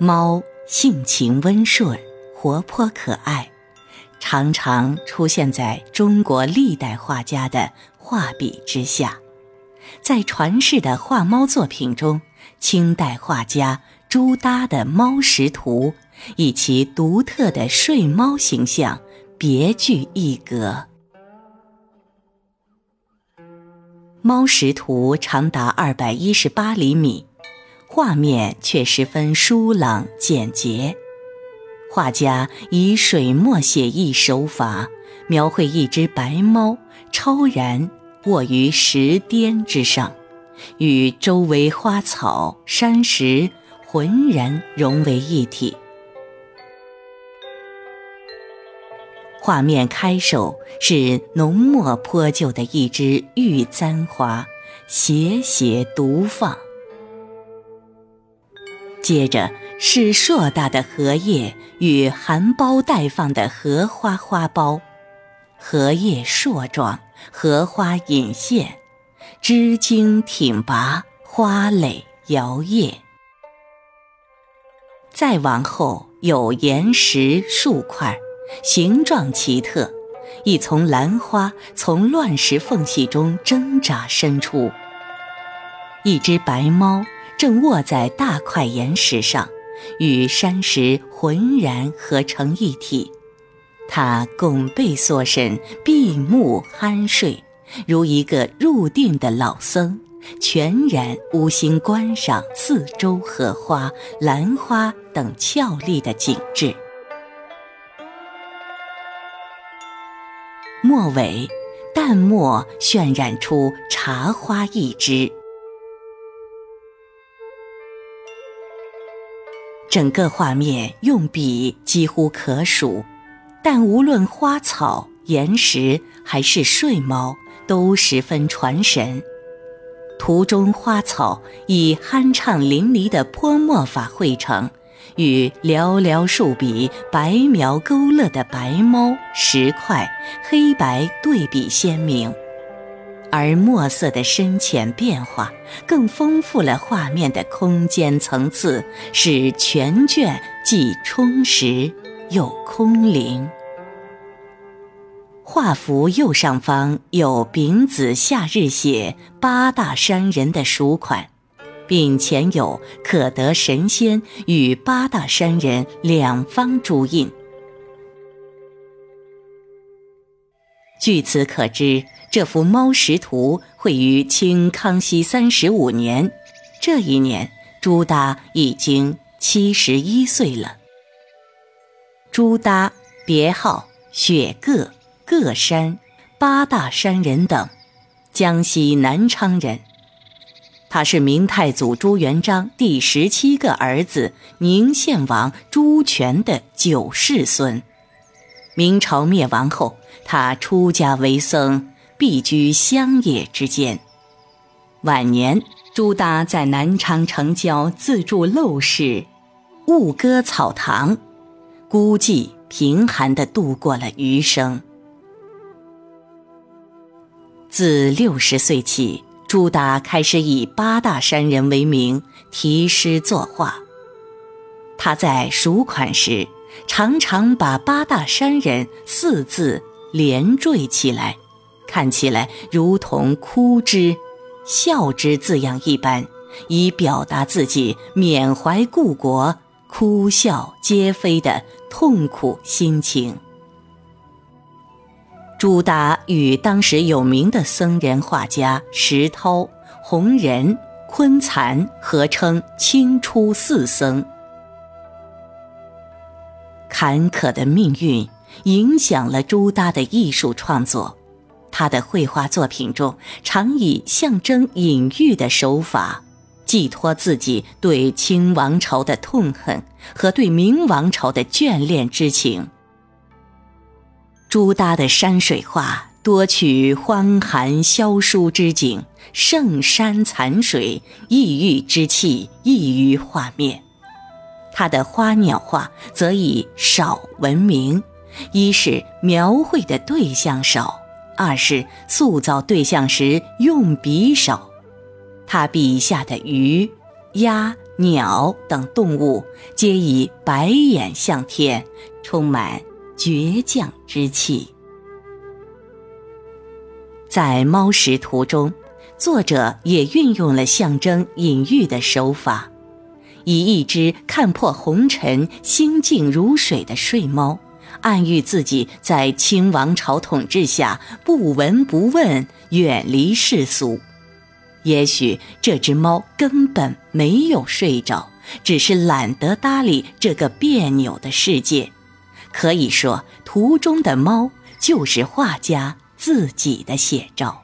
猫性情温顺，活泼可爱，常常出现在中国历代画家的画笔之下。在传世的画猫作品中，清代画家朱耷的《猫识图》以其独特的睡猫形象别具一格。《猫识图》长达二百一十八厘米。画面却十分疏朗简洁，画家以水墨写意手法描绘一只白猫超然卧于石巅之上，与周围花草山石浑然融为一体。画面开首是浓墨泼就的一枝玉簪花，斜斜独放。接着是硕大的荷叶与含苞待放的荷花花苞，荷叶硕壮，荷花隐现，枝茎挺拔，花蕾摇曳。再往后有岩石树块，形状奇特，一丛兰花从乱石缝隙中挣扎伸出，一只白猫。正卧在大块岩石上，与山石浑然合成一体。他拱背缩身，闭目酣睡，如一个入定的老僧，全然无心观赏四周荷花、兰花等俏丽的景致。末尾，淡墨渲染出茶花一枝。整个画面用笔几乎可数，但无论花草、岩石还是睡猫，都十分传神。图中花草以酣畅淋漓的泼墨法绘成，与寥寥数笔白描勾勒的白猫、石块、黑白对比鲜明。而墨色的深浅变化，更丰富了画面的空间层次，使全卷既充实又空灵。画幅右上方有丙子夏日写八大山人的署款，并前有可得神仙与八大山人两方朱印。据此可知。这幅《猫识图》绘于清康熙三十五年，这一年朱耷已经七十一岁了。朱耷，别号雪鹉、鹉山、八大山人等，江西南昌人。他是明太祖朱元璋第十七个儿子宁献王朱权的九世孙。明朝灭亡后，他出家为僧。避居乡野之间，晚年朱耷在南昌城郊自筑陋室，雾歌草堂，孤寂贫寒地度过了余生。自六十岁起，朱耷开始以八大山人为名题诗作画。他在署款时，常常把八大山人四字连缀起来。看起来如同哭之、笑之字样一般，以表达自己缅怀故国、哭笑皆非的痛苦心情。朱达与当时有名的僧人画家石涛、弘仁、昆残合称清初四僧。坎坷的命运影响了朱耷的艺术创作。他的绘画作品中，常以象征隐喻的手法，寄托自己对清王朝的痛恨和对明王朝的眷恋之情。朱耷的山水画多取荒寒萧疏之景，盛山残水，异域之气溢于画面。他的花鸟画则以少闻名，一是描绘的对象少。二是塑造对象时用笔少，他笔下的鱼、鸭、鸟等动物皆以白眼向天，充满倔强之气。在《猫识图》中，作者也运用了象征隐喻的手法，以一只看破红尘、心静如水的睡猫，暗喻自己在清王朝统治下不闻不问，远离世俗。也许这只猫根本没有睡着，只是懒得搭理这个别扭的世界。可以说，图中的猫就是画家自己的写照。